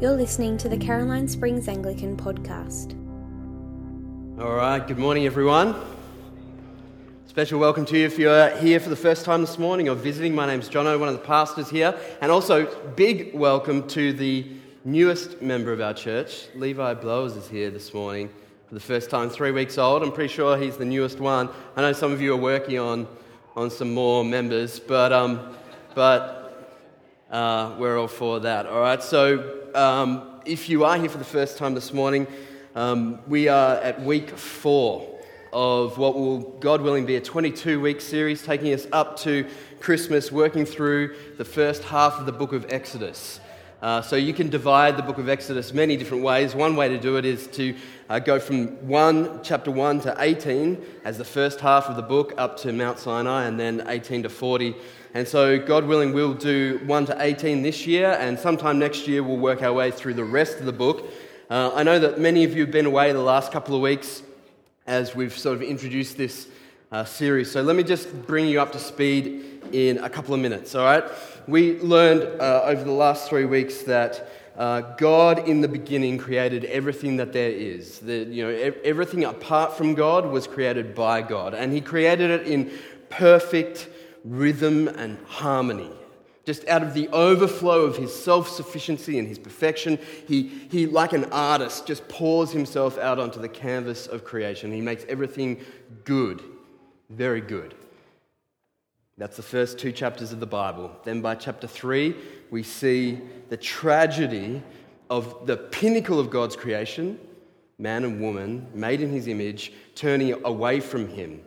You're listening to the Caroline Springs Anglican podcast. All right, good morning, everyone. Special welcome to you if you're here for the first time this morning or visiting. My name's Jono, one of the pastors here. And also, big welcome to the newest member of our church. Levi Blowers is here this morning for the first time, three weeks old. I'm pretty sure he's the newest one. I know some of you are working on, on some more members, but, um, but uh, we're all for that. All right, so um, if you are here for the first time this morning, um, we are at week four of what will, God willing, be a 22 week series taking us up to Christmas, working through the first half of the book of Exodus. Uh, so you can divide the book of Exodus many different ways. One way to do it is to uh, go from 1, chapter 1 to 18 as the first half of the book up to Mount Sinai, and then 18 to 40 and so, God willing, we'll do 1 to 18 this year, and sometime next year we'll work our way through the rest of the book. Uh, I know that many of you have been away the last couple of weeks as we've sort of introduced this uh, series. So, let me just bring you up to speed in a couple of minutes, all right? We learned uh, over the last three weeks that uh, God in the beginning created everything that there is. The, you know, everything apart from God was created by God, and He created it in perfect rhythm and harmony. Just out of the overflow of his self sufficiency and his perfection, he, he, like an artist, just pours himself out onto the canvas of creation. He makes everything good, very good. That's the first two chapters of the Bible. Then by chapter three, we see the tragedy of the pinnacle of God's creation, man and woman, made in his image, turning away from him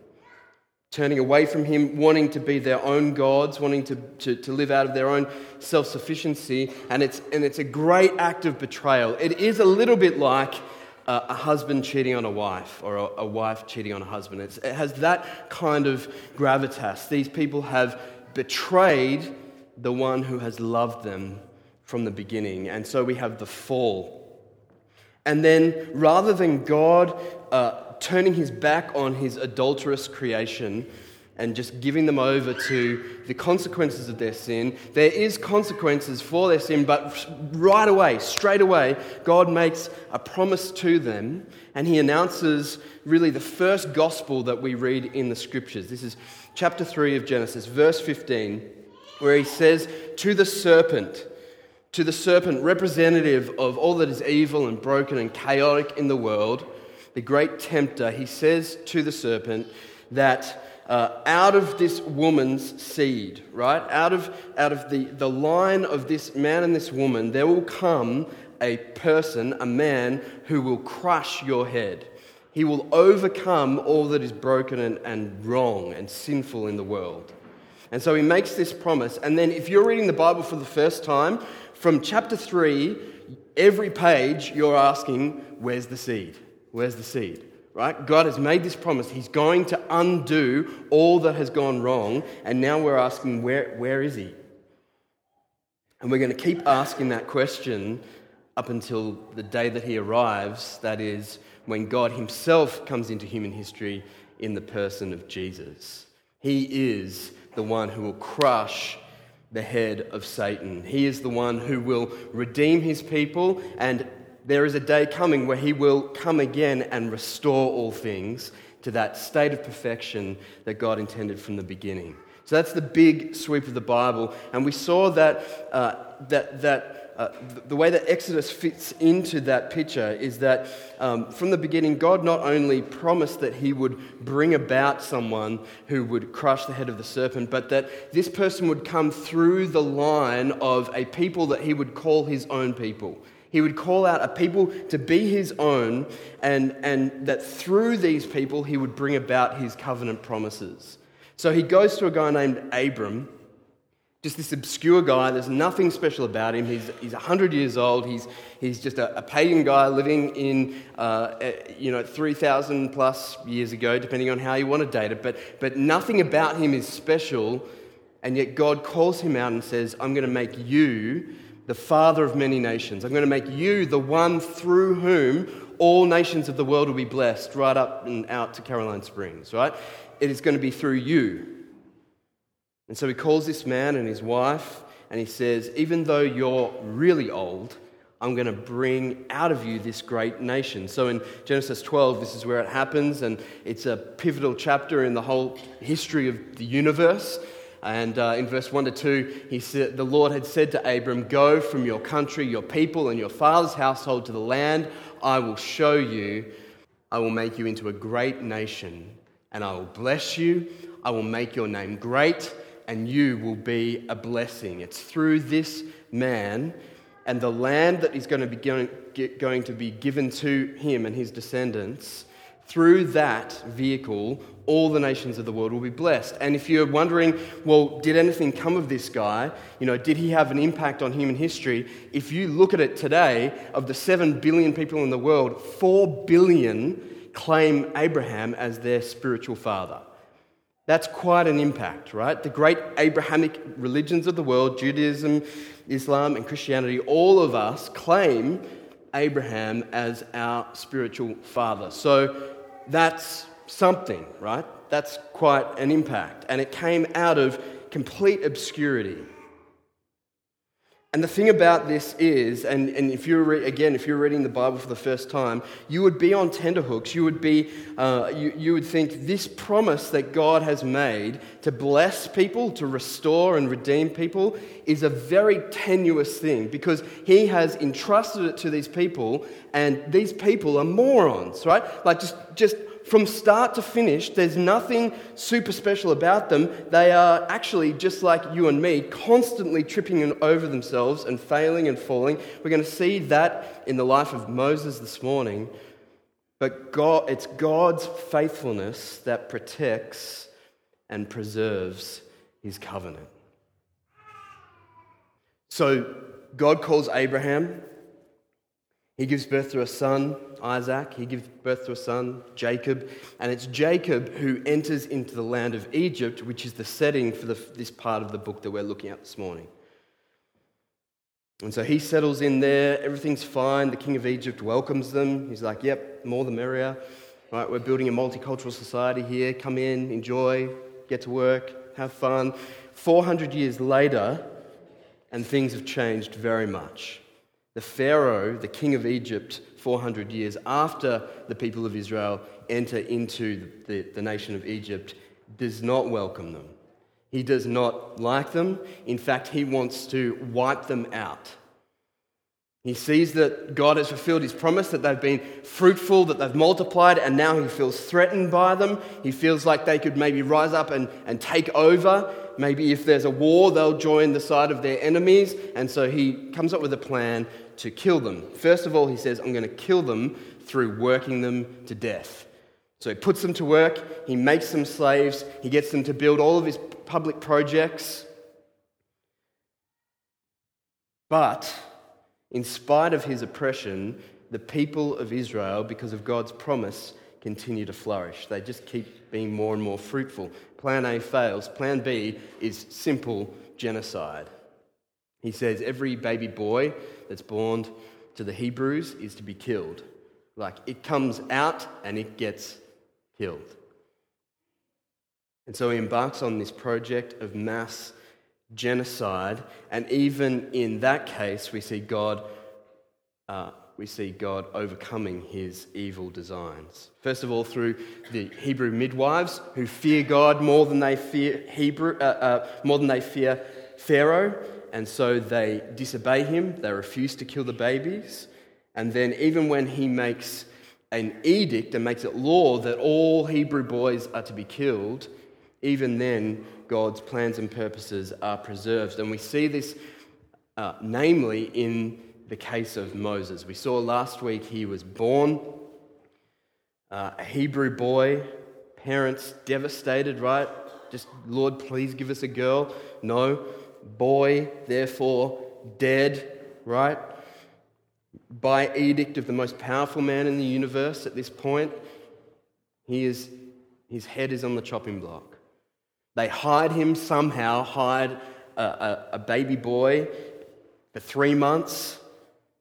turning away from Him, wanting to be their own gods, wanting to, to, to live out of their own self sufficiency. And it's, and it's a great act of betrayal. It is a little bit like a, husband cheating on a wife or a, a wife cheating on a husband. It's, it has that kind of gravitas. These people have betrayed the one who has loved them from the beginning. And so we have the fall. And then rather than God uh, turning his back on his adulterous creation and just giving them over to the consequences of their sin. There is consequences for their sin, but right away, straight away, God makes a promise to them and he announces really the first gospel that we read in the scriptures. This is chapter 3 of Genesis, verse 15, where he says to the serpent, to the serpent, representative of all that is evil and broken and chaotic in the world, the great tempter, he says to the serpent that uh, out of this woman's seed, right? Out of, out of the, the line of this man and this woman, there will come a person, a man, who will crush your head. He will overcome all that is broken and, and wrong and sinful in the world. And so he makes this promise. And then, if you're reading the Bible for the first time, from chapter 3, every page you're asking, Where's the seed? Where's the seed? Right? God has made this promise. He's going to undo all that has gone wrong. And now we're asking, where, where is He? And we're going to keep asking that question up until the day that He arrives. That is, when God Himself comes into human history in the person of Jesus. He is the one who will crush the head of Satan. He is the one who will redeem his people and there is a day coming where he will come again and restore all things to that state of perfection that God intended from the beginning. So that's the big sweep of the Bible. And we saw that, uh, that, that uh, the way that Exodus fits into that picture is that um, from the beginning, God not only promised that he would bring about someone who would crush the head of the serpent, but that this person would come through the line of a people that he would call his own people. He would call out a people to be his own, and, and that through these people he would bring about his covenant promises. So he goes to a guy named Abram, just this obscure guy. There's nothing special about him. He's, he's 100 years old. He's, he's just a, a pagan guy living in, uh, you know, 3,000 plus years ago, depending on how you want to date it. But, but nothing about him is special. And yet God calls him out and says, I'm going to make you the father of many nations. I'm going to make you the one through whom all nations of the world will be blessed, right up and out to Caroline Springs, right? It is going to be through you. And so he calls this man and his wife, and he says, Even though you're really old, I'm going to bring out of you this great nation. So in Genesis 12, this is where it happens, and it's a pivotal chapter in the whole history of the universe. And uh, in verse 1 to 2, he said, the Lord had said to Abram, Go from your country, your people, and your father's household to the land I will show you. I will make you into a great nation, and I will bless you. I will make your name great, and you will be a blessing. It's through this man and the land that is going to be, going, going to be given to him and his descendants, through that vehicle, all the nations of the world will be blessed. And if you're wondering, well, did anything come of this guy? You know, did he have an impact on human history? If you look at it today, of the 7 billion people in the world, 4 billion claim Abraham as their spiritual father. That's quite an impact, right? The great Abrahamic religions of the world, Judaism, Islam, and Christianity, all of us claim Abraham as our spiritual father. So that's something, right? That's quite an impact. And it came out of complete obscurity. And the thing about this is, and, and if you're re- again, if you're reading the Bible for the first time, you would be on tenterhooks. You would be, uh, you, you would think this promise that God has made to bless people, to restore and redeem people, is a very tenuous thing because He has entrusted it to these people, and these people are morons, right? Like just, just from start to finish, there's nothing super special about them. They are actually just like you and me, constantly tripping over themselves and failing and falling. We're going to see that in the life of Moses this morning. But God, it's God's faithfulness that protects and preserves his covenant. So God calls Abraham he gives birth to a son, Isaac. He gives birth to a son, Jacob. And it's Jacob who enters into the land of Egypt, which is the setting for the, this part of the book that we're looking at this morning. And so he settles in there. Everything's fine. The king of Egypt welcomes them. He's like, yep, more the merrier. Right, we're building a multicultural society here. Come in, enjoy, get to work, have fun. 400 years later, and things have changed very much. The Pharaoh, the king of Egypt, 400 years after the people of Israel enter into the, the, the, nation of Egypt, does not welcome them. He does not like them. In fact, he wants to wipe them out. He sees that God has fulfilled his promise, that they've been fruitful, that they've multiplied, and now he feels threatened by them. He feels like they could maybe rise up and, and take over. Maybe if there's a war, they'll join the side of their enemies. And so he comes up with a plan to kill them. First of all, he says, I'm going to kill them through working them to death. So he puts them to work, he makes them slaves, he gets them to build all of his public projects. But in spite of his oppression, the people of Israel, because of God's promise, continue to flourish. They just keep being more and more fruitful. Plan A fails. Plan B is simple genocide. He says every baby boy that's born to the Hebrews is to be killed. Like it comes out and it gets killed. And so he embarks on this project of mass genocide, and even in that case, we see God. Uh, we see God overcoming his evil designs. First of all, through the Hebrew midwives who fear God more than they fear Hebrew, uh, uh, more than they fear Pharaoh, and so they disobey him, they refuse to kill the babies. And then, even when he makes an edict and makes it law that all Hebrew boys are to be killed, even then, God's plans and purposes are preserved. And we see this uh, namely in the case of Moses. We saw last week he was born uh, a Hebrew boy, parents devastated, right? Just, Lord, please give us a girl. No boy, therefore dead, right? By edict of the most powerful man in the universe at this point, he is, his head is on the chopping block. They hide him somehow, hide a, a, a baby boy for three months,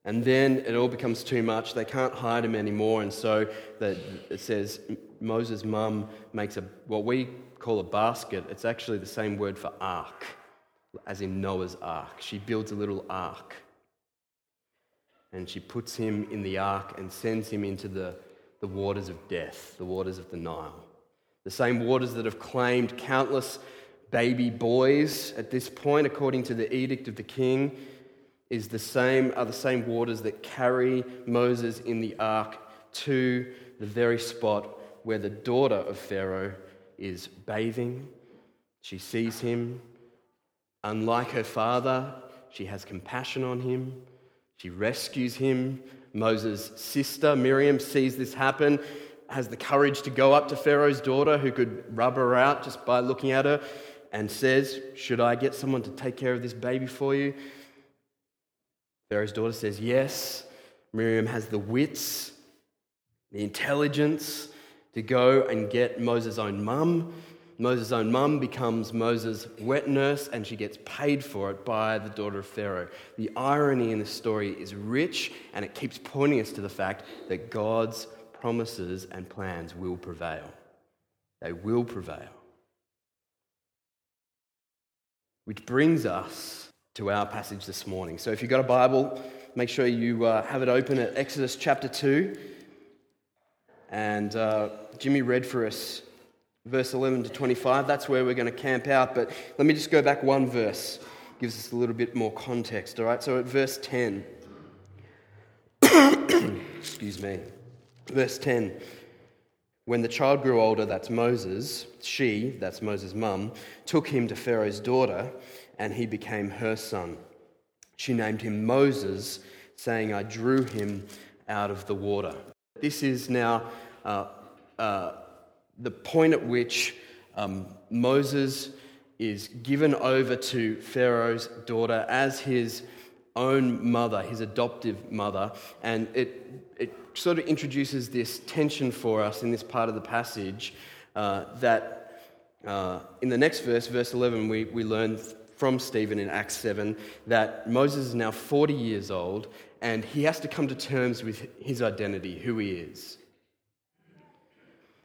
and then it all becomes too much. They can't hide him anymore, and so it says Moses' mum makes a what we call a basket. It's actually the same word for ark as in Noah's ark. She builds a little ark. and she puts him in the ark and sends him into the, the waters of death, the waters of the Nile. The same waters that have claimed countless baby boys at this point, according to the edict of the king, is the same, are the same waters that carry Moses in the ark to the very spot where the daughter of Pharaoh is bathing. She sees him. Unlike her father, she has compassion on him. She rescues him. Moses' sister, Miriam, sees this happen, has the courage to go up to Pharaoh's daughter, who could rub her out just by looking at her, and says, Should I get someone to take care of this baby for you? Pharaoh's daughter says, Yes. Miriam has the wits, the intelligence to go and get Moses' own mum. Moses' own mum becomes Moses' wet nurse, and she gets paid for it by the daughter of Pharaoh. The irony in this story is rich, and it keeps pointing us to the fact that God's promises and plans will prevail. They will prevail. Which brings us to our passage this morning. So if you've got a Bible, make sure you uh, have it open at Exodus chapter 2. And uh, Jimmy read for us verse 11 to 25. That's where we're going to camp out. But let me just go back one verse, gives us a little bit more context. All right, so at verse 10. Excuse me. Verse 10. When the child grew older, that's Moses, she, that's Moses' mum, took him to Pharaoh's daughter and he became her son. She named him Moses, saying, I drew him out of the water. This is now uh, uh, the point at which um, Moses is given over to Pharaoh's daughter as his own mother, his adoptive mother, and it, it sort of introduces this tension for us in this part of the passage uh, that uh, in the next verse, verse 11, we, we learn from Stephen in Acts 7 that Moses is now 40 years old and he has to come to terms with his identity, who he is.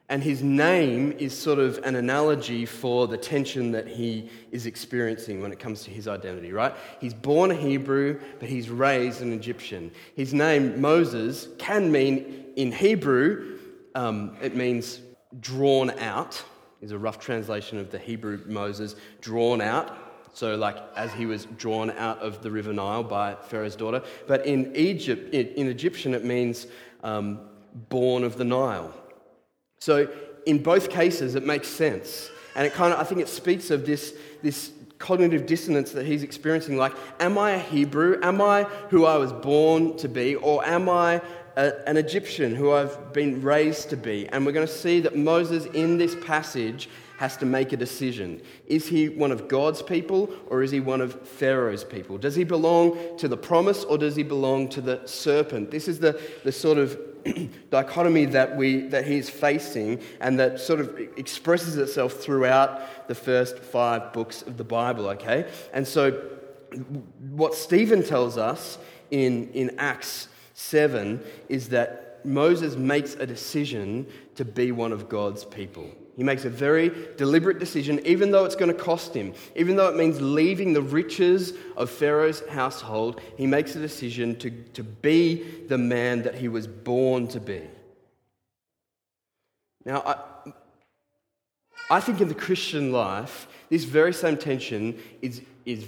And his name is sort of an analogy for the tension that he is experiencing when it comes to his identity, right? He's born a Hebrew, but he's raised an Egyptian. His name, Moses, can mean in Hebrew, um, it means drawn out, is a rough translation of the Hebrew Moses, drawn out. So, like as he was drawn out of the River Nile by Pharaoh's daughter. But in Egypt, in Egyptian, it means um, born of the Nile. So, in both cases, it makes sense. And it kind of, I think it speaks of this, this cognitive dissonance that he's experiencing. Like, am I a Hebrew? Am I who I was born to be? Or am I a, an Egyptian who I've been raised to be? And we're going to see that Moses in this passage has to make a decision. Is he one of God's people or is he one of Pharaoh's people? Does he belong to the promise or does he belong to the serpent? This is the, the sort of dichotomy that, we, that he's facing and that sort of expresses itself throughout the first five books of the Bible, okay? And so, what Stephen tells us in, in Acts 7 is that Moses makes a decision to be one of God's people. He makes a very deliberate decision, even though it's going to cost him, even though it means leaving the riches of Pharaoh's household, he makes a decision to, to be the man that he was born to be. Now, I, I think in the Christian life, this very same tension is, is,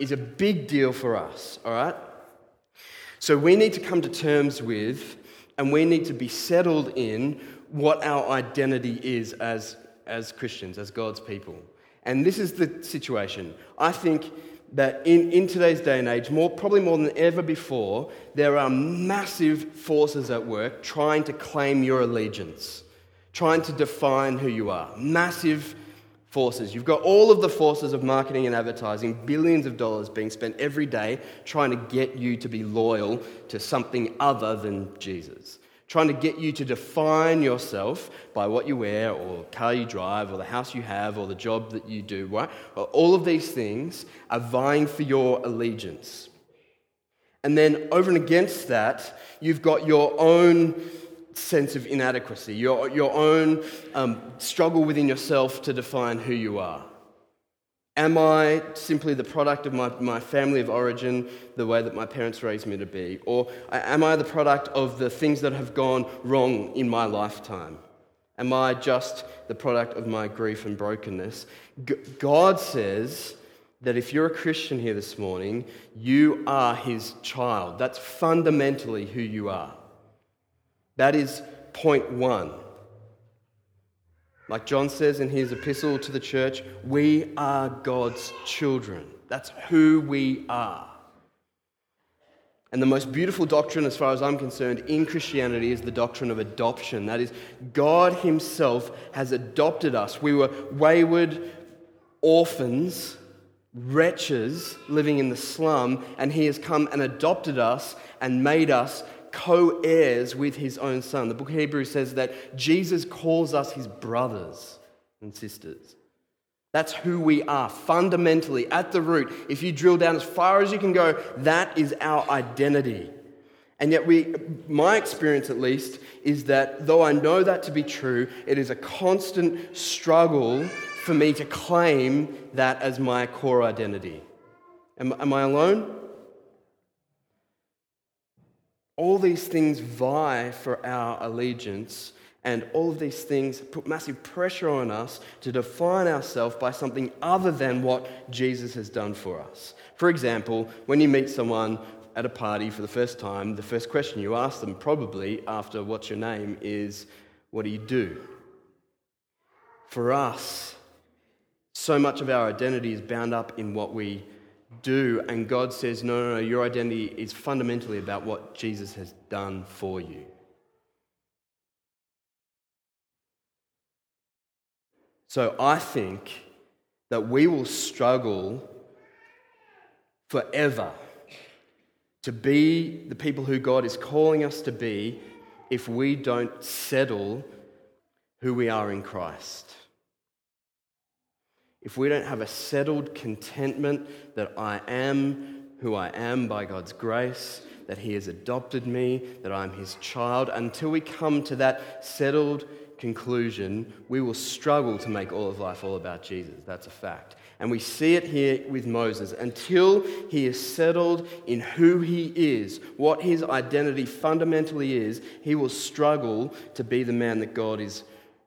is a big deal for us, all right? So we need to come to terms with and we need to be settled in what our identity is as, as Christians, as God's people. And this is the situation. I think that in, in today's day and age, more, probably more than ever before, there are massive forces at work trying to claim your allegiance, trying to define who you are. Massive forces. You've got all of the forces of marketing and advertising, billions of dollars being spent every day trying to get you to be loyal to something other than Jesus trying to get you to define yourself by what you wear or car you drive or the house you have or the job that you do, right? All of these things are vying for your allegiance. And then over and against that, you've got your own sense of inadequacy, your, your own um, struggle within yourself to define who you are. Am I simply the product of my, my family of origin, the way that my parents raised me to be? Or am I the product of the things that have gone wrong in my lifetime? Am I just the product of my grief and brokenness? G- God says that if you're a Christian here this morning, you are his child. That's fundamentally who you are. That is point one. Like John says in his epistle to the church, we are God's children. That's who we are. And the most beautiful doctrine, as far as I'm concerned, in Christianity is the doctrine of adoption. That is, God Himself has adopted us. We were wayward orphans, wretches living in the slum, and He has come and adopted us and made us co heirs with his own son. The book of Hebrews says that Jesus calls us his brothers and sisters. That's who we are fundamentally at the root. If you drill down as far as you can go, that is our identity. And yet, we, my experience at least, is that though I know that to be true, it is a constant struggle for me to claim that as my core identity. Am, am I alone? All these things vie for our allegiance, and all of these things put massive pressure on us to define ourselves by something other than what Jesus has done for us. For example, when you meet someone at a party for the first time, the first question you ask them, probably after what's your name, is, What do you do? For us, so much of our identity is bound up in what we do, and God says, no, no, no, your identity is fundamentally about what Jesus has done for you. So I think that we will struggle forever to be the people who God is calling us to be if we don't settle who we are in Christ if we don't have a settled contentment that I am who I am by God's grace, that He has adopted me, that I'm His child, until we come to that settled conclusion, we will struggle to make all of life all about Jesus. That's a fact. And we see it here with Moses. Until he is settled in who he is, what his identity fundamentally is, he will struggle to be the man that God is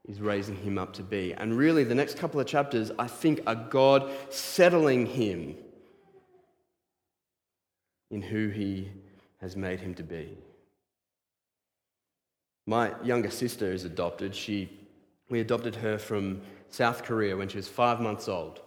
is raising him up to be. And really, the next couple of chapters, I think, are God settling him in who he has made him to be. My younger sister is adopted. She, we adopted her from South Korea when she was five months old.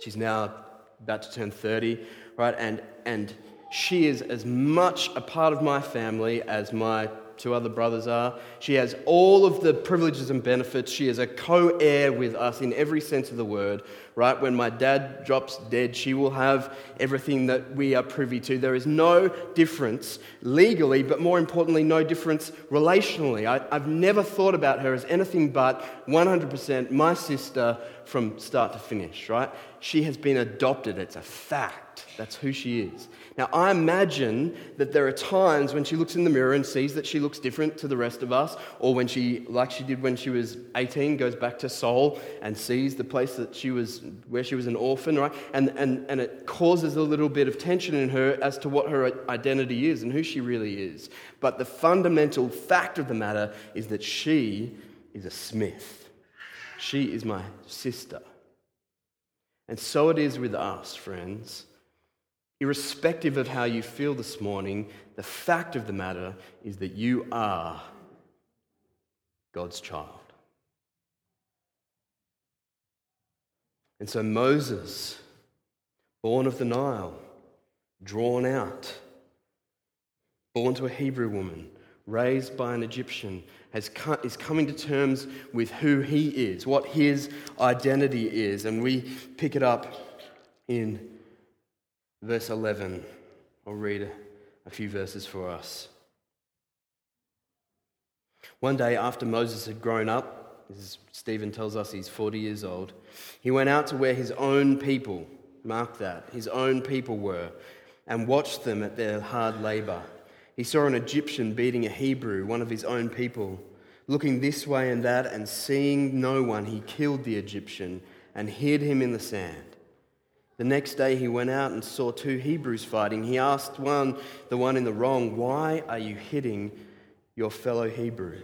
She's now about to turn 30, right? And, and she is as much a part of my family as my two other brothers are. She has all of the privileges and benefits. She is a co heir with us in every sense of the word, right? When my dad drops dead, she will have everything that we are privy to. There is no difference legally, but more importantly, no difference relationally. I, have never thought about her as anything but 100% my sister from start to finish, right? She has been adopted. It's a fact. That's who she is. Now, I imagine that there are times when she looks in the mirror and sees that she looks different to the rest of us, or when she, like she did when she was 18, goes back to Seoul and sees the place that she was, where she was an orphan, right? And, and, and it causes a little bit of tension in her as to what her identity is and who she really is. But the fundamental fact of the matter is that she is a Smith. She is my sister. And so it is with us, friends. Irrespective of how you feel this morning, the fact of the matter is that you are God's child. And so Moses, born of the Nile, drawn out, born to a Hebrew woman, raised by an Egyptian, has is coming to terms with who he is, what his identity is. And we pick it up in verse 11. I'll read a few verses for us. One day after Moses had grown up, Stephen tells us he's 40 years old, he went out to where his own people, mark that, his own people were, and watched them at their hard labor. He saw an Egyptian beating a Hebrew, one of his own people. Looking this way and that and seeing no one, he killed the Egyptian and hid him in the sand. The next day he went out and saw two Hebrews fighting. He asked one, the one in the wrong, Why are you hitting your fellow Hebrew?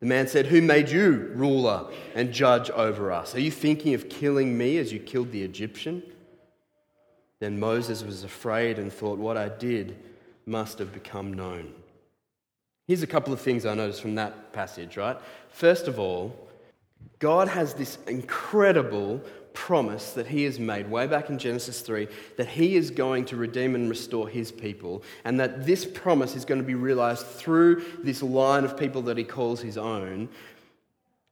The man said, Who made you ruler and judge over us? Are you thinking of killing me as you killed the Egyptian? Then Moses was afraid and thought, What I did must have become known. Here's a couple of things I noticed from that passage, right? First of all, God has this incredible promise that he has made way back in Genesis 3 that he is going to redeem and restore his people, and that this promise is going to be realized through this line of people that he calls his own.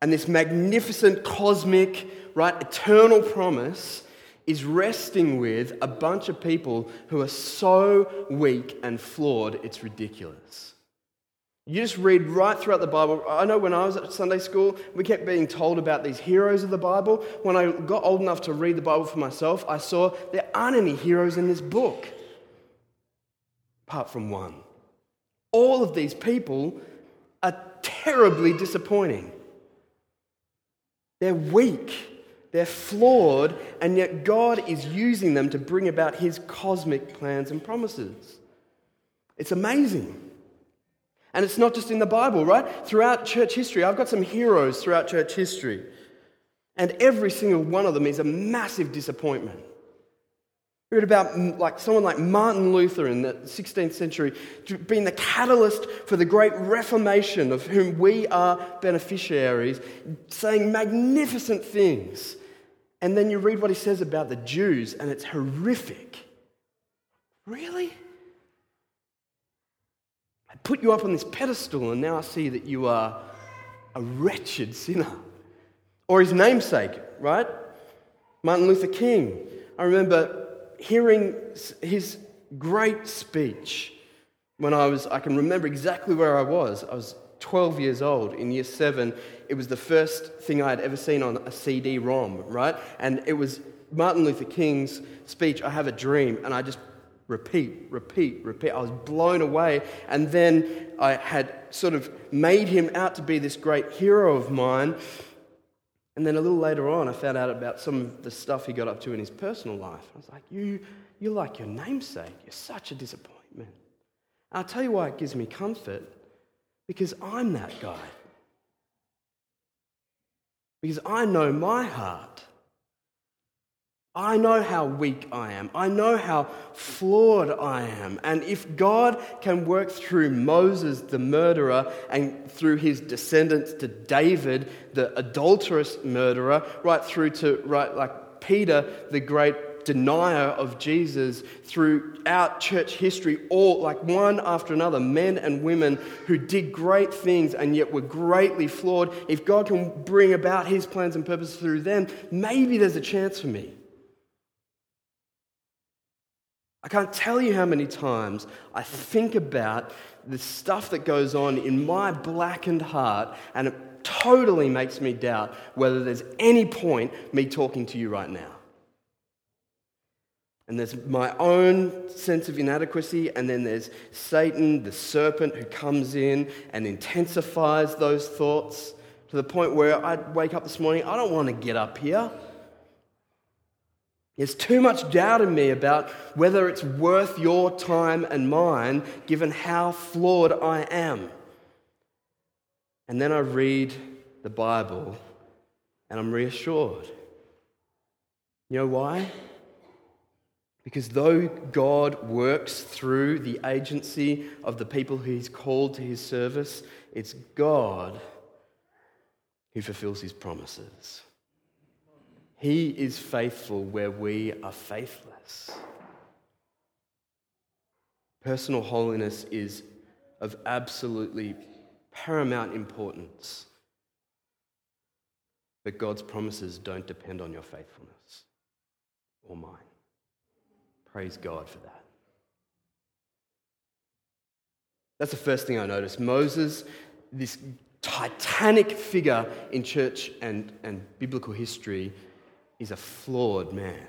And this magnificent, cosmic, right, eternal promise is resting with a bunch of people who are so weak and flawed, it's ridiculous. You just read right throughout the Bible. I know when I was at Sunday school, we kept being told about these heroes of the Bible. When I got old enough to read the Bible for myself, I saw there aren't any heroes in this book, apart from one. All of these people are terribly disappointing. They're weak, they're flawed, and yet God is using them to bring about His cosmic plans and promises. It's amazing. And it's not just in the Bible, right? Throughout church history, I've got some heroes throughout church history. And every single one of them is a massive disappointment. We read about like someone like Martin Luther in the 16th century being the catalyst for the great Reformation of whom we are beneficiaries, saying magnificent things. And then you read what he says about the Jews, and it's horrific. Really? Put you up on this pedestal, and now I see that you are a wretched sinner. Or his namesake, right? Martin Luther King. I remember hearing his great speech when I was, I can remember exactly where I was. I was 12 years old in year seven. It was the first thing I had ever seen on a CD ROM, right? And it was Martin Luther King's speech, I Have a Dream. And I just repeat, repeat, repeat. I was blown away. And then I had sort of made him out to be this great hero of mine. And then a little later on, I found out about some of the stuff he got up to in his personal life. I was like, you, you're like your namesake. You're such a disappointment. I'll tell you why it gives me comfort because I'm that guy. Because I know my heart. I know how weak I am. I know how flawed I am. And if God can work through Moses, the murderer, and through his descendants to David, the adulterous murderer, right through to, right, like Peter, the great denier of Jesus, throughout church history, all like one after another, men and women who did great things and yet were greatly flawed, if God can bring about his plans and purposes through them, maybe there's a chance for me. I can't tell you how many times I think about the stuff that goes on in my blackened heart, and it totally makes me doubt whether there's any point me talking to you right now. And there's my own sense of inadequacy, and then there's Satan, the serpent, who comes in and intensifies those thoughts to the point where I wake up this morning, I don't want to get up here. There's too much doubt in me about whether it's worth your time and mine, given how flawed I am. And then I read the Bible and I'm reassured. You know why? Because though God works through the agency of the people He's called to His service, it's God who fulfills His promises. He is faithful where we are faithless. Personal holiness is of absolutely paramount importance. But God's promises don't depend on your faithfulness or mine. Praise God for that. That's the first thing I noticed. Moses, this titanic figure in church and, and biblical history, is a flawed man.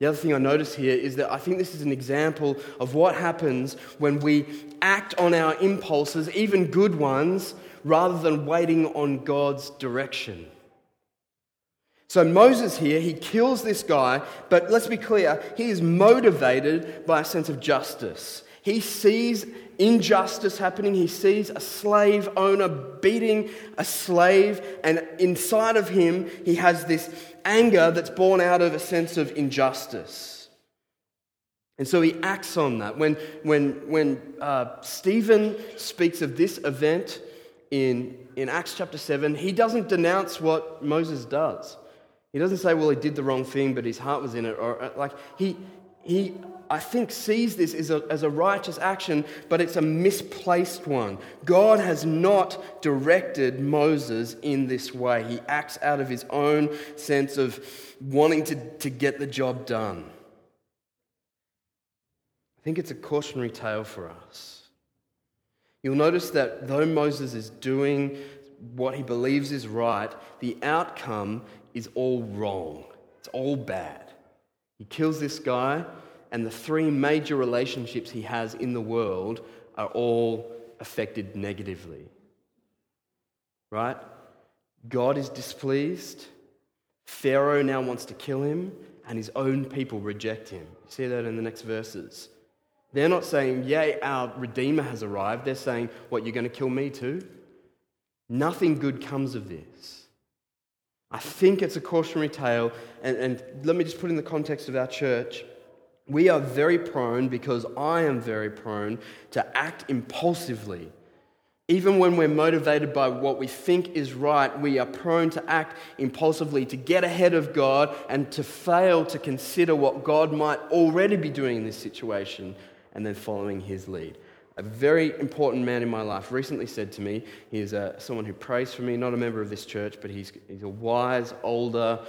The other thing I notice here is that I think this is an example of what happens when we act on our impulses, even good ones, rather than waiting on God's direction. So Moses here, he kills this guy, but let's be clear, he is motivated by a sense of justice. He sees injustice happening. He sees a slave owner beating a slave, and inside of him, he has this anger that's born out of a sense of injustice. And so he acts on that. When, when, when uh, Stephen speaks of this event in, in Acts chapter 7, he doesn't denounce what Moses does. He doesn't say, well, he did the wrong thing, but his heart was in it. Or, uh, like, he, he I think, sees this as a, as a righteous action, but it's a misplaced one. God has not directed Moses in this way. He acts out of his own sense of wanting to, to get the job done. I think it's a cautionary tale for us. You'll notice that though Moses is doing what he believes is right, the outcome is all wrong. It's all bad. He kills this guy and the three major relationships he has in the world are all affected negatively. Right? God is displeased. Pharaoh now wants to kill him, and his own people reject him. See that in the next verses. They're not saying, Yay, our Redeemer has arrived. They're saying, What, you're going to kill me too? Nothing good comes of this. I think it's a cautionary tale, and, and let me just put in the context of our church we are very prone, because I am very prone, to act impulsively. Even when we're motivated by what we think is right, we are prone to act impulsively, to get ahead of God, and to fail to consider what God might already be doing in this situation and then following his lead. A very important man in my life recently said to me, he is a, someone who prays for me, not a member of this church, but he's, he's a wise, older,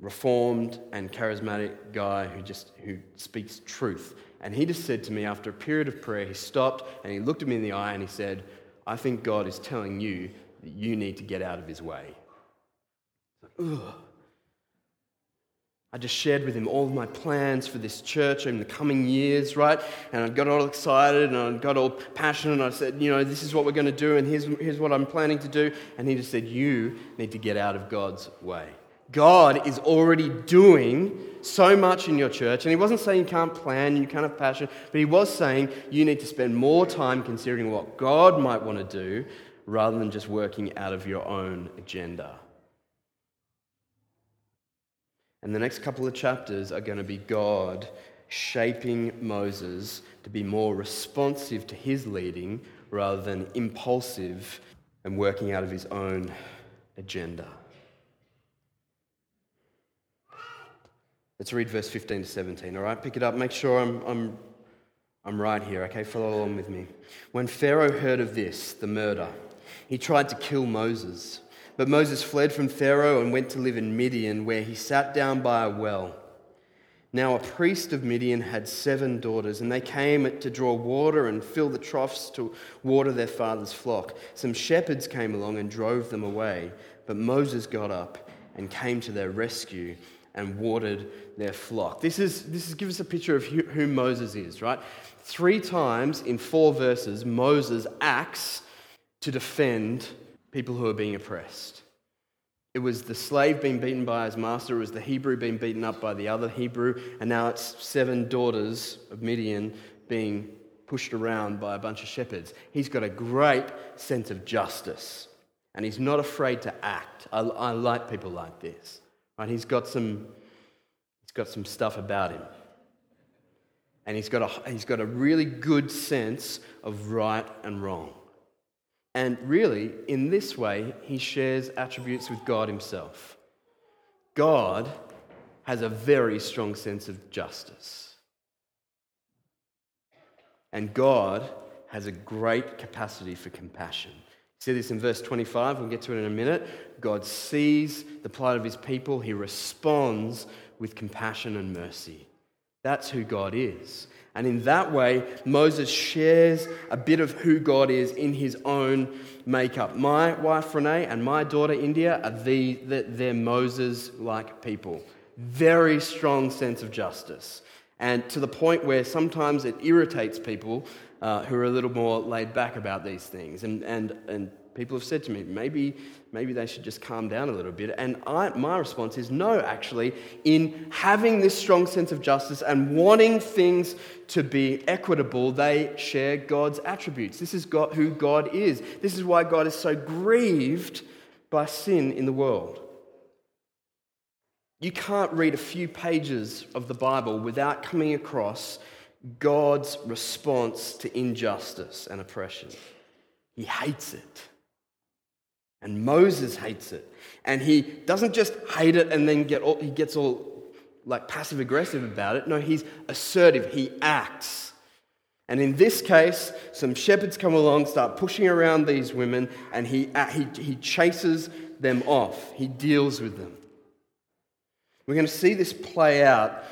reformed and charismatic guy who just who speaks truth. And he just said to me after a period of prayer, he stopped and he looked at me in the eye and he said, I think God is telling you that you need to get out of his way. Ugh. I just shared with him all of my plans for this church in the coming years, right? And I got all excited and I got all passionate and I said, you know, this is what we're going to do and here's, here's what I'm planning to do. And he just said, you need to get out of God's way. God is already doing so much in your church. And he wasn't saying you can't plan, you can't have passion, but he was saying you need to spend more time considering what God might want to do rather than just working out of your own agenda. And the next couple of chapters are going to be God shaping Moses to be more responsive to his leading rather than impulsive and working out of his own agenda. Let's read verse 15 to 17, all right? Pick it up. Make sure I'm, I'm, I'm right here, okay? Follow along with me. When Pharaoh heard of this, the murder, he tried to kill Moses. But Moses fled from Pharaoh and went to live in Midian, where he sat down by a well. Now, a priest of Midian had seven daughters, and they came to draw water and fill the troughs to water their father's flock. Some shepherds came along and drove them away, but Moses got up and came to their rescue and watered their flock. This is this is, gives us a picture of who, who Moses is, right? Three times in four verses, Moses acts to defend people who are being oppressed. It was the slave being beaten by his master, it was the Hebrew being beaten up by the other Hebrew, and now it's seven daughters of Midian being pushed around by a bunch of shepherds. He's got a great sense of justice, and he's not afraid to act. I, I like people like this. Right? He's got some, he's got some stuff about him. And he's got, a, he's got a really good sense of right and wrong. And really, in this way, he shares attributes with God himself. God has a very strong sense of justice. And God has a great capacity for compassion. See this in verse 25, we'll get to it in a minute. God sees the plight of his people, he responds with compassion and mercy. That's who God is. And in that way, Moses shares a bit of who God is in his own makeup. My wife Renee and my daughter India are the, they're Moses like people. Very strong sense of justice. And to the point where sometimes it irritates people uh, who are a little more laid back about these things. And, and, and People have said to me, maybe, maybe they should just calm down a little bit. And I, my response is no, actually. In having this strong sense of justice and wanting things to be equitable, they share God's attributes. This is God, who God is. This is why God is so grieved by sin in the world. You can't read a few pages of the Bible without coming across God's response to injustice and oppression. He hates it. And Moses hates it. And he doesn't just hate it and then get all, he gets all like passive aggressive about it. No, he's assertive. He acts. And in this case, some shepherds come along, start pushing around these women, and he, uh, he, he chases them off. He deals with them. We're going to see this play out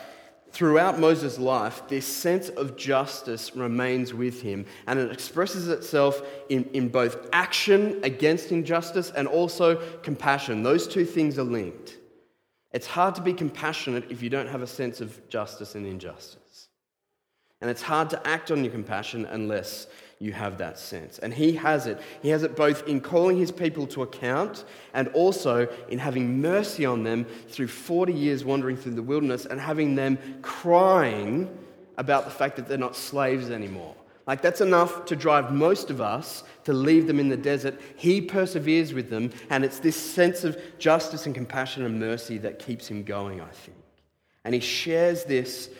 throughout Moses' life. This sense of justice remains with him, and it expresses itself in, in both action against injustice and also compassion. Those two things are linked. It's hard to be compassionate if you don't have a sense of justice and injustice. And it's hard to act on your compassion unless you have that sense. And he has it. He has it both in calling his people to account and also in having mercy on them through 40 years wandering through the wilderness and having them crying about the fact that they're not slaves anymore. Like, that's enough to drive most of us to leave them in the desert. He perseveres with them, and it's this sense of justice and compassion and mercy that keeps him going, I think. And he shares this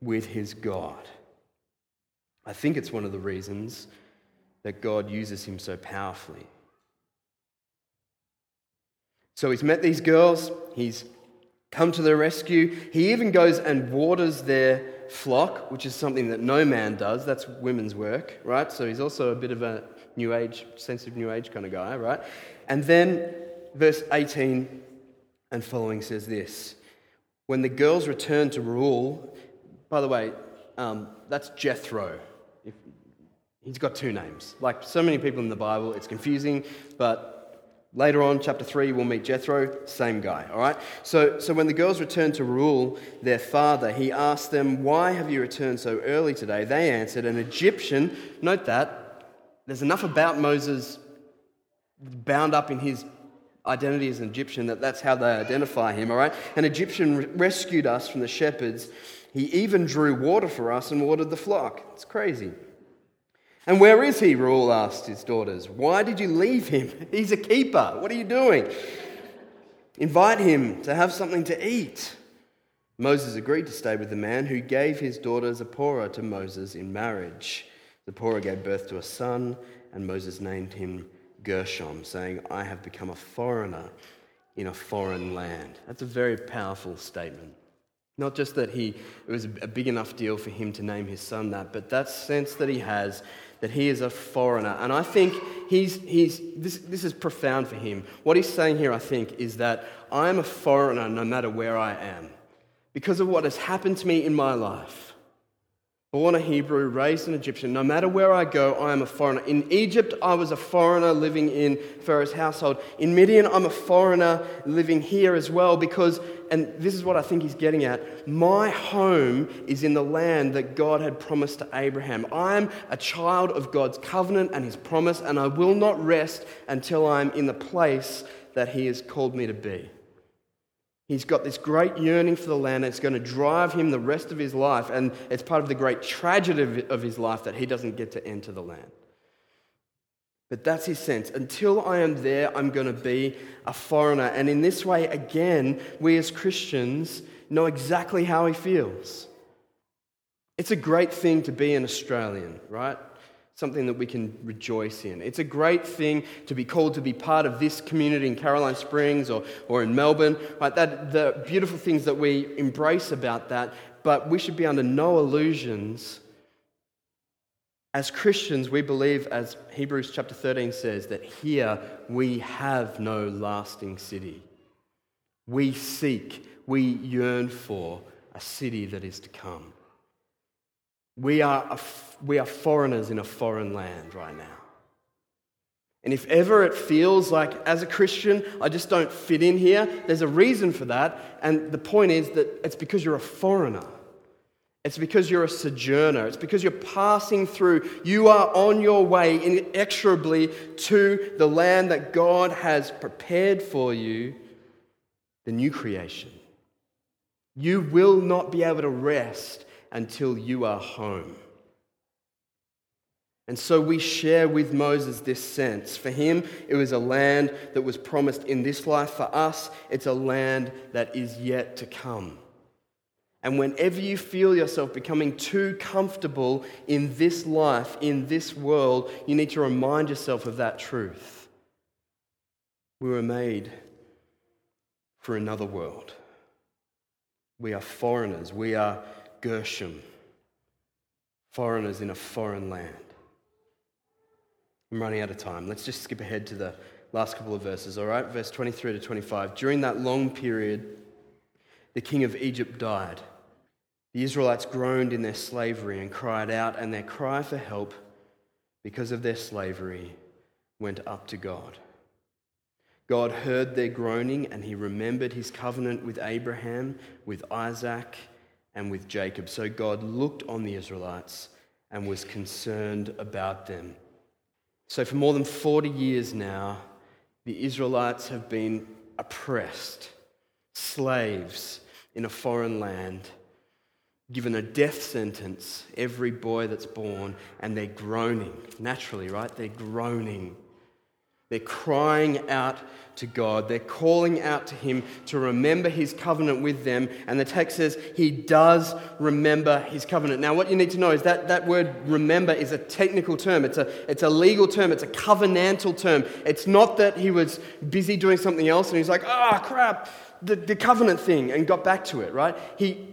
with his God. I think it's one of the reasons that God uses him so powerfully. So he's met these girls, he's come to their rescue. He even goes and waters their flock, which is something that no man does. That's women's work, right? So he's also a bit of a new age, sensitive new age kind of guy, right? And then verse 18 and following says this When the girls return to Reuel, by the way, um, that's Jethro, He's got two names. Like so many people in the Bible, it's confusing, but later on, chapter 3, we'll meet Jethro, same guy, all right? So, so when the girls returned to Reuel their father, he asked them, Why have you returned so early today? They answered, An Egyptian, note that, there's enough about Moses bound up in his identity as an Egyptian that that's how they identify him, all right? An Egyptian rescued us from the shepherds. He even drew water for us and watered the flock. It's crazy. And where is he? Reuel asked his daughters. Why did you leave him? He's a keeper. What are you doing? Invite him to have something to eat. Moses agreed to stay with the man who gave his daughter Zipporah to Moses in marriage. Zipporah gave birth to a son, and Moses named him Gershom, saying, I have become a foreigner in a foreign land. That's a very powerful statement. Not just that he, it was a big enough deal for him to name his son that, but that sense that he has that he is a foreigner. And I think he's, he's, this, this is profound for him. What he's saying here, I think, is that I'm a foreigner no matter where I am because of what has happened to me in my life. Born a Hebrew, raised an Egyptian, no matter where I go, I am a foreigner. In Egypt, I was a foreigner living in Pharaoh's household. In Midian, I'm a foreigner living here as well because, and this is what I think he's getting at, my home is in the land that God had promised to Abraham. I'm a child of God's covenant and his promise, and I will not rest until I'm in the place that he has called me to be. He's got this great yearning for the land. It's going to drive him the rest of his life. And it's part of the great tragedy of his life that he doesn't get to enter the land. But that's his sense. Until I am there, I'm going to be a foreigner. And in this way, again, we as Christians know exactly how he feels. It's a great thing to be an Australian, right? Something that we can rejoice in. It's a great thing to be called to be part of this community in Caroline Springs or, or in Melbourne. Right? That, the beautiful things that we embrace about that, but we should be under no illusions. As Christians, we believe, as Hebrews chapter 13 says, that here we have no lasting city. We seek, we yearn for a city that is to come. We are, we are foreigners in a foreign land right now. And if ever it feels like, as a Christian, I just don't fit in here, there's a reason for that. And the point is that it's because you're a foreigner. It's because you're a sojourner. It's because you're passing through. You are on your way inexorably to the land that God has prepared for you, the new creation. You will not be able to rest until you are home. And so we share with Moses this sense. For him, it was a land that was promised in this life. For us, it's a land that is yet to come. And whenever you feel yourself becoming too comfortable in this life, in this world, you need to remind yourself of that truth. We were made for another world. We are foreigners. We are Gershom, foreigners in a foreign land. I'm running out of time. Let's just skip ahead to the last couple of verses, all right? Verse 23 to 25. During that long period, the king of Egypt died. The Israelites groaned in their slavery and cried out, and their cry for help because of their slavery went up to God. God heard their groaning, and he remembered his covenant with Abraham, with Isaac, and with Jacob. So God looked on the Israelites and was concerned about them. So, for more than 40 years now, the Israelites have been oppressed, slaves in a foreign land given a death sentence, every boy that's born, and they're groaning. Naturally, right? They're groaning. They're crying out to God. They're calling out to Him to remember His covenant with them. And the text says He does remember His covenant. Now, what you need to know is that that word remember is a technical term, it's a, it's a legal term, it's a covenantal term. It's not that He was busy doing something else and He's like, ah, oh, crap, the, the covenant thing, and got back to it, right? He,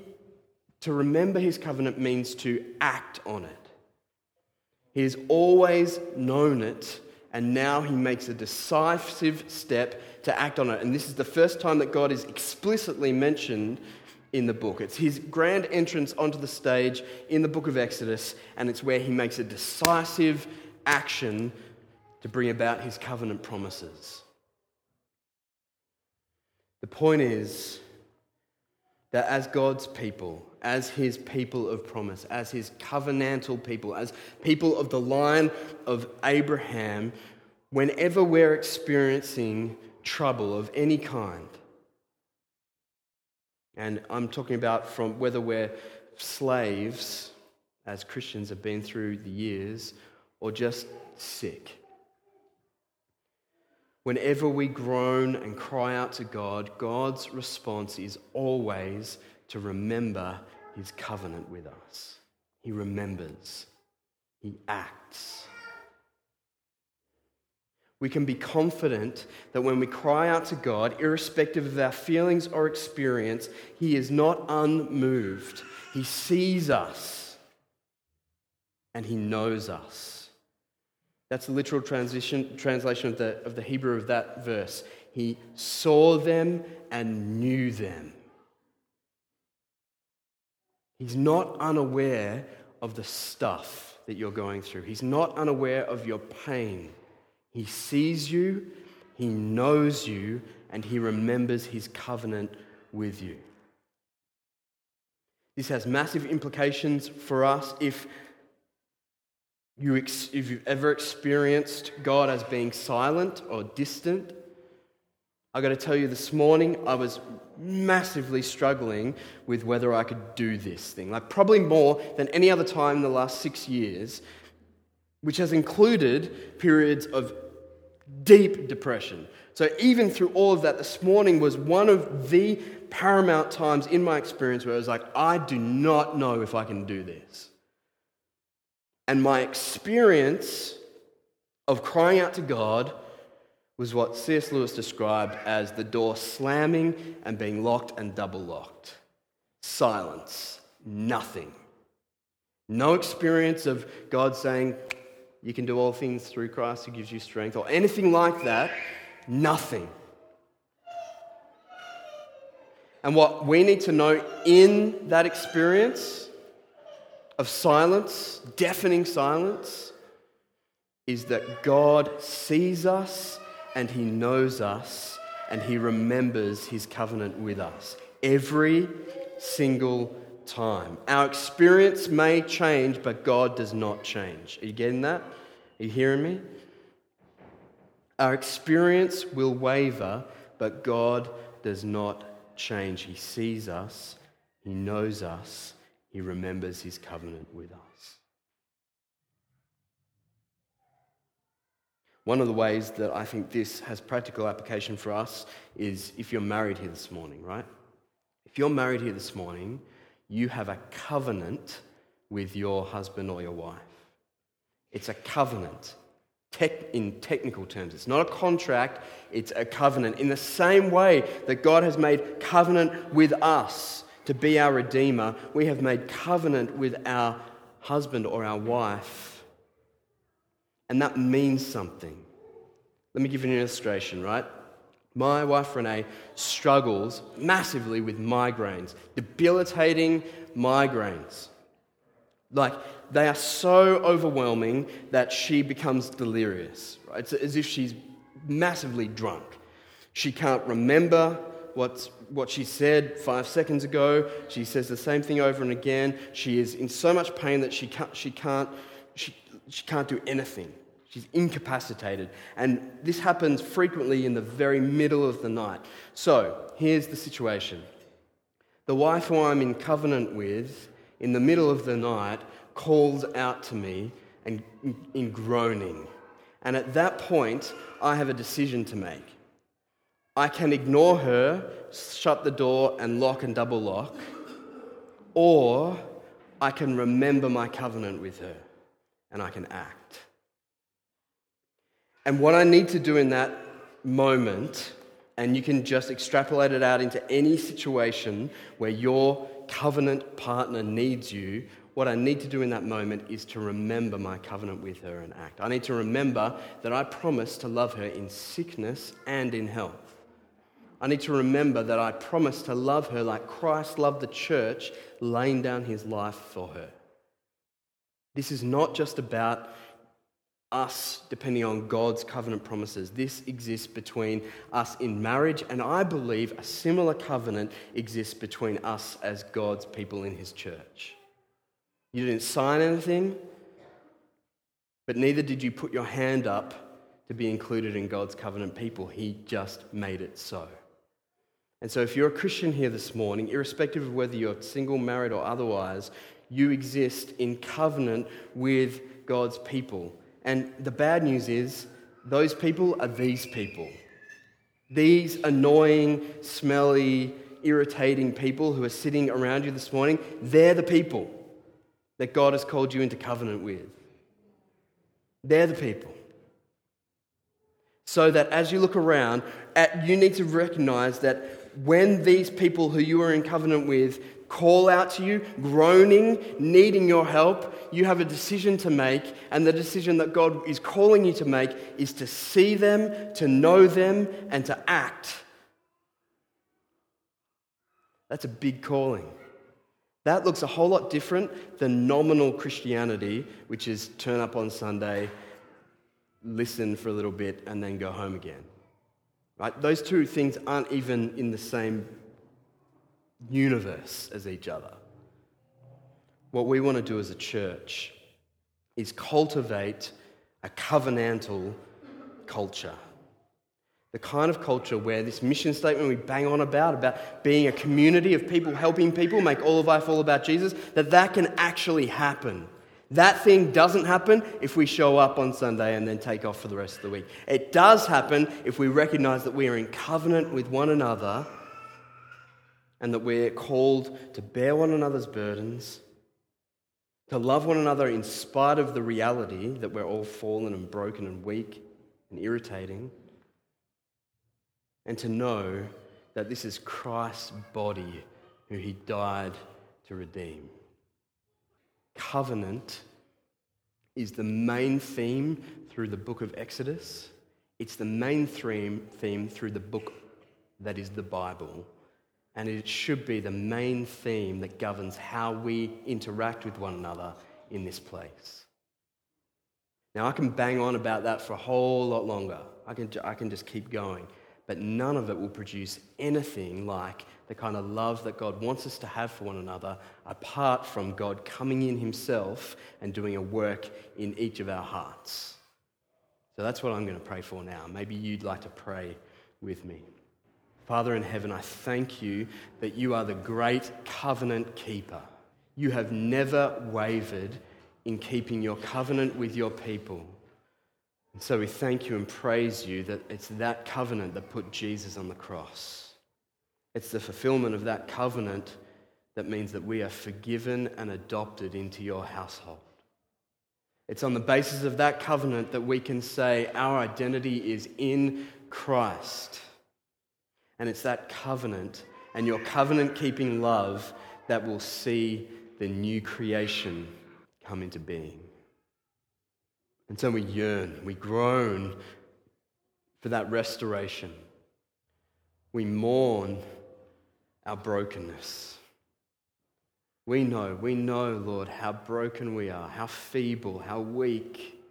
to remember his covenant means to act on it. He has always known it, and now he makes a decisive step to act on it. And this is the first time that God is explicitly mentioned in the book. It's his grand entrance onto the stage in the book of Exodus, and it's where he makes a decisive action to bring about his covenant promises. The point is that as God's people, as his people of promise, as his covenantal people, as people of the line of Abraham, whenever we're experiencing trouble of any kind, and I'm talking about from whether we're slaves, as Christians have been through the years, or just sick. Whenever we groan and cry out to God, God's response is always to remember his covenant with us. He remembers, he acts. We can be confident that when we cry out to God, irrespective of our feelings or experience, He is not unmoved. He sees us and He knows us. That's the literal transition, translation of the, of the Hebrew of that verse. He saw them and knew them. He's not unaware of the stuff that you're going through. He's not unaware of your pain. He sees you, He knows you, and He remembers His covenant with you. This has massive implications for us if, you if you've ever experienced God as being silent or distant. I've got to tell you this morning, I was massively struggling with whether I could do this thing. Like, probably more than any other time in the last six years, which has included periods of deep depression. So, even through all of that, this morning was one of the paramount times in my experience where I was like, I do not know if I can do this. And my experience of crying out to God was what C.S. Lewis described as the door slamming and being locked and double locked. Silence, nothing. No experience of God saying, You can do all things through Christ who gives you strength, or anything like that. Nothing. And what we need to know in that experience of silence, deafening silence, is that God sees us and He knows us and He remembers His covenant with us every single time. Our experience may change, but God does not change. Are you getting that? Are you hearing me? Our experience will waver, but God does not change. He sees us, He knows us, He remembers His covenant with us. One of the ways that I think this has practical application for us is if you're married here this morning, right? If you're married here this morning, you have a covenant with your husband or your wife. It's a covenant in technical terms. It's not a contract, it's a covenant. In the same way that God has made covenant with us to be our Redeemer, we have made covenant with our husband or our wife. And that means something. Let me give you an illustration, right? My wife Renee struggles massively with migraines, debilitating migraines. Like, they are so overwhelming that she becomes delirious. Right? It's as if she's massively drunk. She can't remember what's, what she said five seconds ago. She says the same thing over and again. She is in so much pain that she can't, she can't, she can't do anything. She's incapacitated. And this happens frequently in the very middle of the night. So, here's the situation the wife who I'm in covenant with, in the middle of the night, calls out to me and in groaning. And at that point, I have a decision to make. I can ignore her, shut the door, and lock and double lock, or I can remember my covenant with her and I can act. And what I need to do in that moment, and you can just extrapolate it out into any situation where your covenant partner needs you, what I need to do in that moment is to remember my covenant with her and act. I need to remember that I promised to love her in sickness and in health. I need to remember that I promised to love her like Christ loved the church, laying down his life for her. This is not just about us depending on God's covenant promises. This exists between us in marriage, and I believe a similar covenant exists between us as God's people in his church. You didn't sign anything, but neither did you put your hand up to be included in God's covenant people. He just made it so. And so, if you're a Christian here this morning, irrespective of whether you're single, married, or otherwise, you exist in covenant with God's people. And the bad news is, those people are these people. These annoying, smelly, irritating people who are sitting around you this morning, they're the people that God has called you into covenant with. They're the people. So that as you look around, at, you need to recognize that when these people who you are in covenant with call out to you, groaning, needing your help, you have a decision to make. And the decision that God is calling you to make is to see them, to know them, and to act. That's a big calling. That looks a whole lot different than nominal Christianity, which is turn up on Sunday, listen for a little bit, and then go home again. Right? Those two things aren't even in the same universe as each other. What we want to do as a church is cultivate a covenantal culture the kind of culture where this mission statement we bang on about, about being a community of people helping people, make all of life all about Jesus, that that can actually happen. That thing doesn't happen if we show up on Sunday and then take off for the rest of the week. It does happen if we recognize that we are in covenant with one another and that we're called to bear one another's burdens, to love one another in spite of the reality that we're all fallen and broken and weak and irritating and to know that this is Christ's body who he died to redeem. Covenant is the main theme through the book of Exodus. It's the main theme, theme through the book that is the Bible. And it should be the main theme that governs how we interact with one another in this place. Now, I can bang on about that for a whole lot longer. I can, I can just keep going. but none of it will produce anything like the kind of love that God wants us to have for one another apart from God coming in Himself and doing a work in each of our hearts. So that's what I'm going to pray for now. Maybe you'd like to pray with me. Father in heaven, I thank you that you are the great covenant keeper. You have never wavered in keeping your covenant with your people. And so we thank you and praise you that it's that covenant that put Jesus on the cross. It's the fulfillment of that covenant that means that we are forgiven and adopted into your household. It's on the basis of that covenant that we can say our identity is in Christ. And it's that covenant and your covenant keeping love that will see the new creation come into being. And so we yearn, we groan for that restoration. We mourn our brokenness. We know, we know, Lord, how broken we are, how feeble, how weak,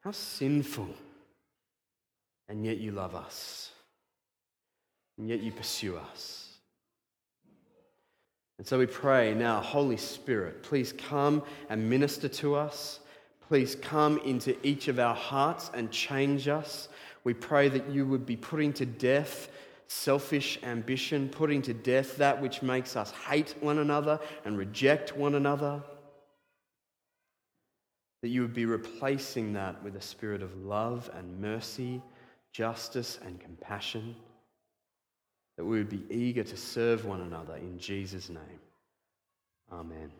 how sinful. And yet you love us. And yet you pursue us. And so we pray now, Holy Spirit, please come and minister to us. Please come into each of our hearts and change us. We pray that you would be putting to death selfish ambition, putting to death that which makes us hate one another and reject one another. That you would be replacing that with a spirit of love and mercy, justice and compassion. That we would be eager to serve one another in Jesus' name. Amen.